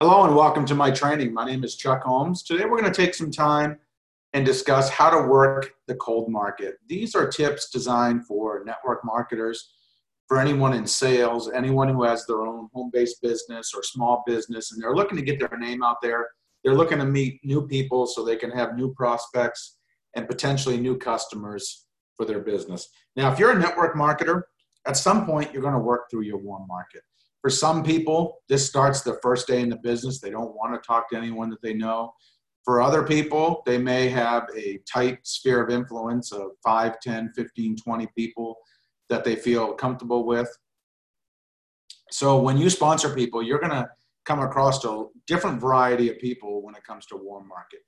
Hello and welcome to my training. My name is Chuck Holmes. Today we're going to take some time and discuss how to work the cold market. These are tips designed for network marketers, for anyone in sales, anyone who has their own home-based business or small business and they're looking to get their name out there. They're looking to meet new people so they can have new prospects and potentially new customers for their business. Now, if you're a network marketer, at some point you're going to work through your warm market. For some people, this starts their first day in the business. They don't want to talk to anyone that they know. For other people, they may have a tight sphere of influence of 5, 10, 15, 20 people that they feel comfortable with. So when you sponsor people, you're going to come across a different variety of people when it comes to warm market.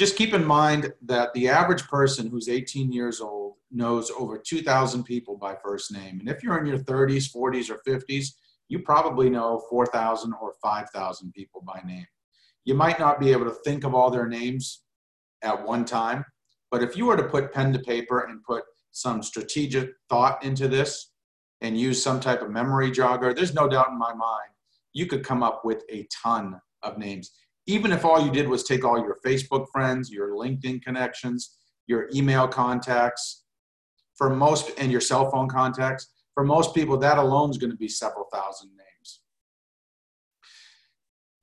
Just keep in mind that the average person who's 18 years old knows over 2,000 people by first name. And if you're in your 30s, 40s, or 50s, you probably know 4,000 or 5,000 people by name. You might not be able to think of all their names at one time, but if you were to put pen to paper and put some strategic thought into this and use some type of memory jogger, there's no doubt in my mind you could come up with a ton of names. Even if all you did was take all your Facebook friends, your LinkedIn connections, your email contacts, for most, and your cell phone contacts, for most people, that alone is going to be several thousand names.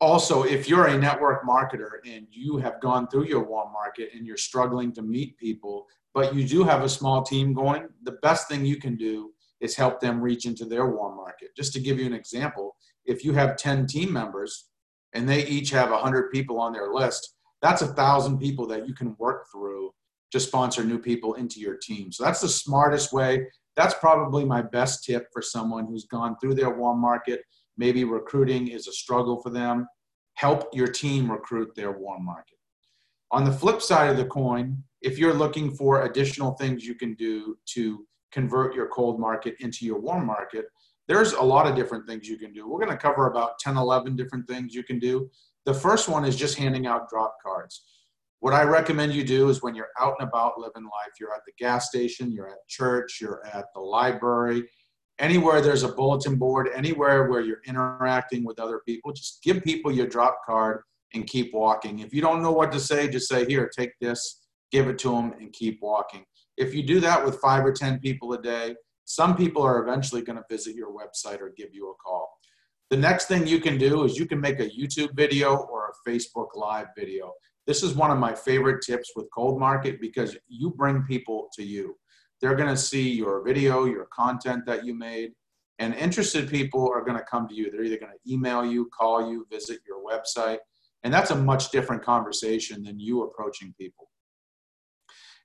Also, if you're a network marketer and you have gone through your warm market and you're struggling to meet people, but you do have a small team going, the best thing you can do is help them reach into their warm market. Just to give you an example, if you have 10 team members and they each have 100 people on their list, that's a thousand people that you can work through to sponsor new people into your team. So that's the smartest way that's probably my best tip for someone who's gone through their warm market. Maybe recruiting is a struggle for them. Help your team recruit their warm market. On the flip side of the coin, if you're looking for additional things you can do to convert your cold market into your warm market, there's a lot of different things you can do. We're going to cover about 10, 11 different things you can do. The first one is just handing out drop cards. What I recommend you do is when you're out and about living life, you're at the gas station, you're at church, you're at the library, anywhere there's a bulletin board, anywhere where you're interacting with other people, just give people your drop card and keep walking. If you don't know what to say, just say, Here, take this, give it to them, and keep walking. If you do that with five or 10 people a day, some people are eventually going to visit your website or give you a call. The next thing you can do is you can make a YouTube video or a Facebook Live video. This is one of my favorite tips with cold market because you bring people to you. They're going to see your video, your content that you made, and interested people are going to come to you. They're either going to email you, call you, visit your website, and that's a much different conversation than you approaching people.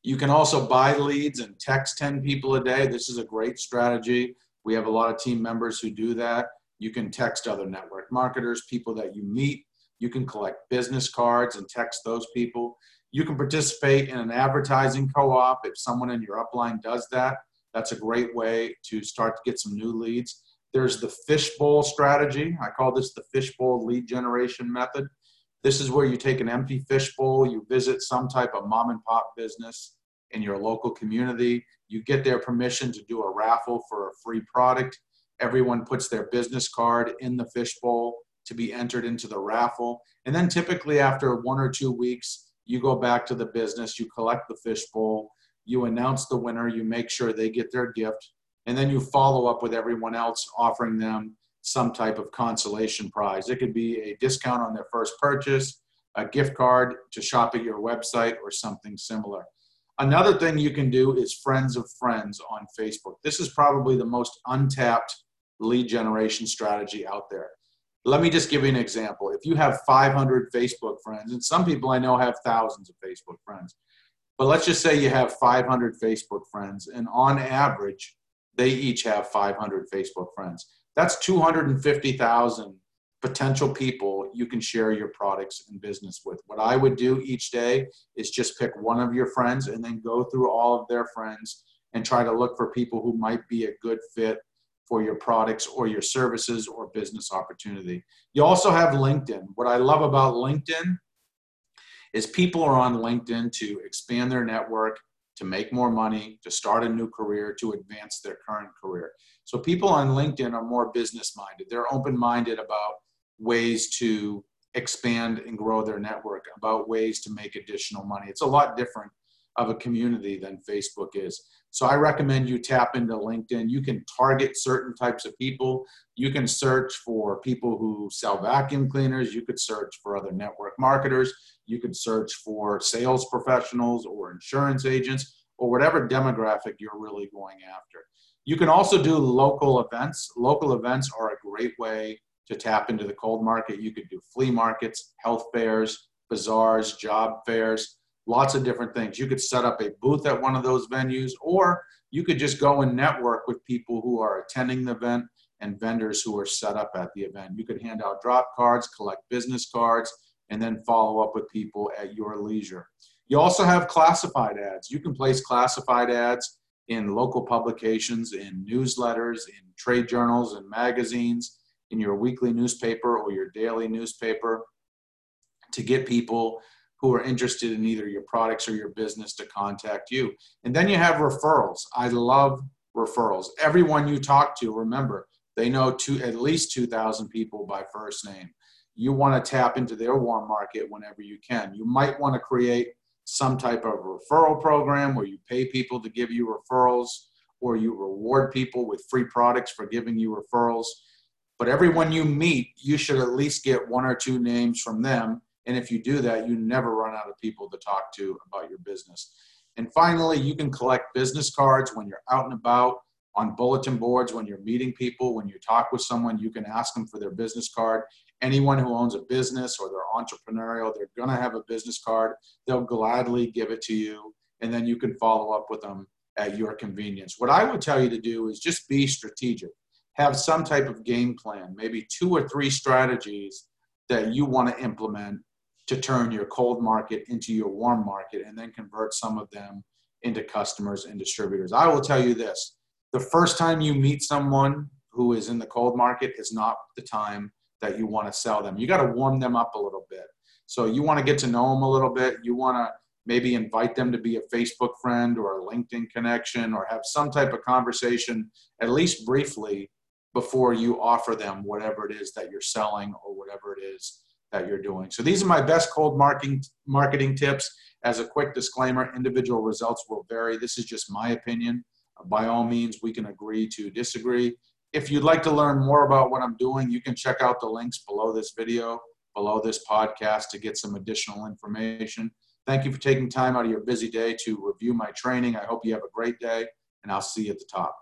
You can also buy leads and text 10 people a day. This is a great strategy. We have a lot of team members who do that. You can text other network marketers, people that you meet, you can collect business cards and text those people. You can participate in an advertising co op if someone in your upline does that. That's a great way to start to get some new leads. There's the fishbowl strategy. I call this the fishbowl lead generation method. This is where you take an empty fishbowl, you visit some type of mom and pop business in your local community, you get their permission to do a raffle for a free product. Everyone puts their business card in the fishbowl to be entered into the raffle. And then typically after one or two weeks, you go back to the business, you collect the fishbowl, you announce the winner, you make sure they get their gift, and then you follow up with everyone else offering them some type of consolation prize. It could be a discount on their first purchase, a gift card to shop at your website, or something similar. Another thing you can do is friends of friends on Facebook. This is probably the most untapped lead generation strategy out there let me just give you an example. If you have 500 Facebook friends, and some people I know have thousands of Facebook friends, but let's just say you have 500 Facebook friends, and on average, they each have 500 Facebook friends. That's 250,000 potential people you can share your products and business with. What I would do each day is just pick one of your friends and then go through all of their friends and try to look for people who might be a good fit for your products or your services or business opportunity. You also have LinkedIn. What I love about LinkedIn is people are on LinkedIn to expand their network, to make more money, to start a new career, to advance their current career. So people on LinkedIn are more business minded. They're open minded about ways to expand and grow their network, about ways to make additional money. It's a lot different of a community than Facebook is. So I recommend you tap into LinkedIn. You can target certain types of people. You can search for people who sell vacuum cleaners. You could search for other network marketers. You could search for sales professionals or insurance agents or whatever demographic you're really going after. You can also do local events. Local events are a great way to tap into the cold market. You could do flea markets, health fairs, bazaars, job fairs lots of different things. You could set up a booth at one of those venues, or you could just go and network with people who are attending the event and vendors who are set up at the event. You could hand out drop cards, collect business cards, and then follow up with people at your leisure. You also have classified ads. You can place classified ads in local publications, in newsletters, in trade journals and magazines, in your weekly newspaper or your daily newspaper to get people who are interested in either your products or your business to contact you. And then you have referrals. I love referrals. Everyone you talk to, remember, they know two, at least 2,000 people by first name. You want to tap into their warm market whenever you can. You might want to create some type of referral program where you pay people to give you referrals or you reward people with free products for giving you referrals. But everyone you meet, you should at least get one or two names from them and if you do that, you never run out of people to talk to about your business. And finally, you can collect business cards when you're out and about on bulletin boards, when you're meeting people, when you talk with someone, you can ask them for their business card. Anyone who owns a business or they're entrepreneurial, they're going to have a business card. They'll gladly give it to you, and then you can follow up with them at your convenience. What I would tell you to do is just be strategic. Have some type of game plan, maybe two or three strategies that you want to implement to turn your cold market into your warm market and then convert some of them into customers and distributors. I will tell you this the first time you meet someone who is in the cold market is not the time that you want to sell them. You got to warm them up a little bit. So you want to get to know them a little bit. You want to maybe invite them to be a Facebook friend or a LinkedIn connection or have some type of conversation, at least briefly, before you offer them whatever it is that you're selling or whatever it is that you're doing. So these are my best cold marketing marketing tips. As a quick disclaimer, individual results will vary. This is just my opinion. By all means, we can agree to disagree. If you'd like to learn more about what I'm doing, you can check out the links below this video, below this podcast to get some additional information. Thank you for taking time out of your busy day to review my training. I hope you have a great day, and I'll see you at the top.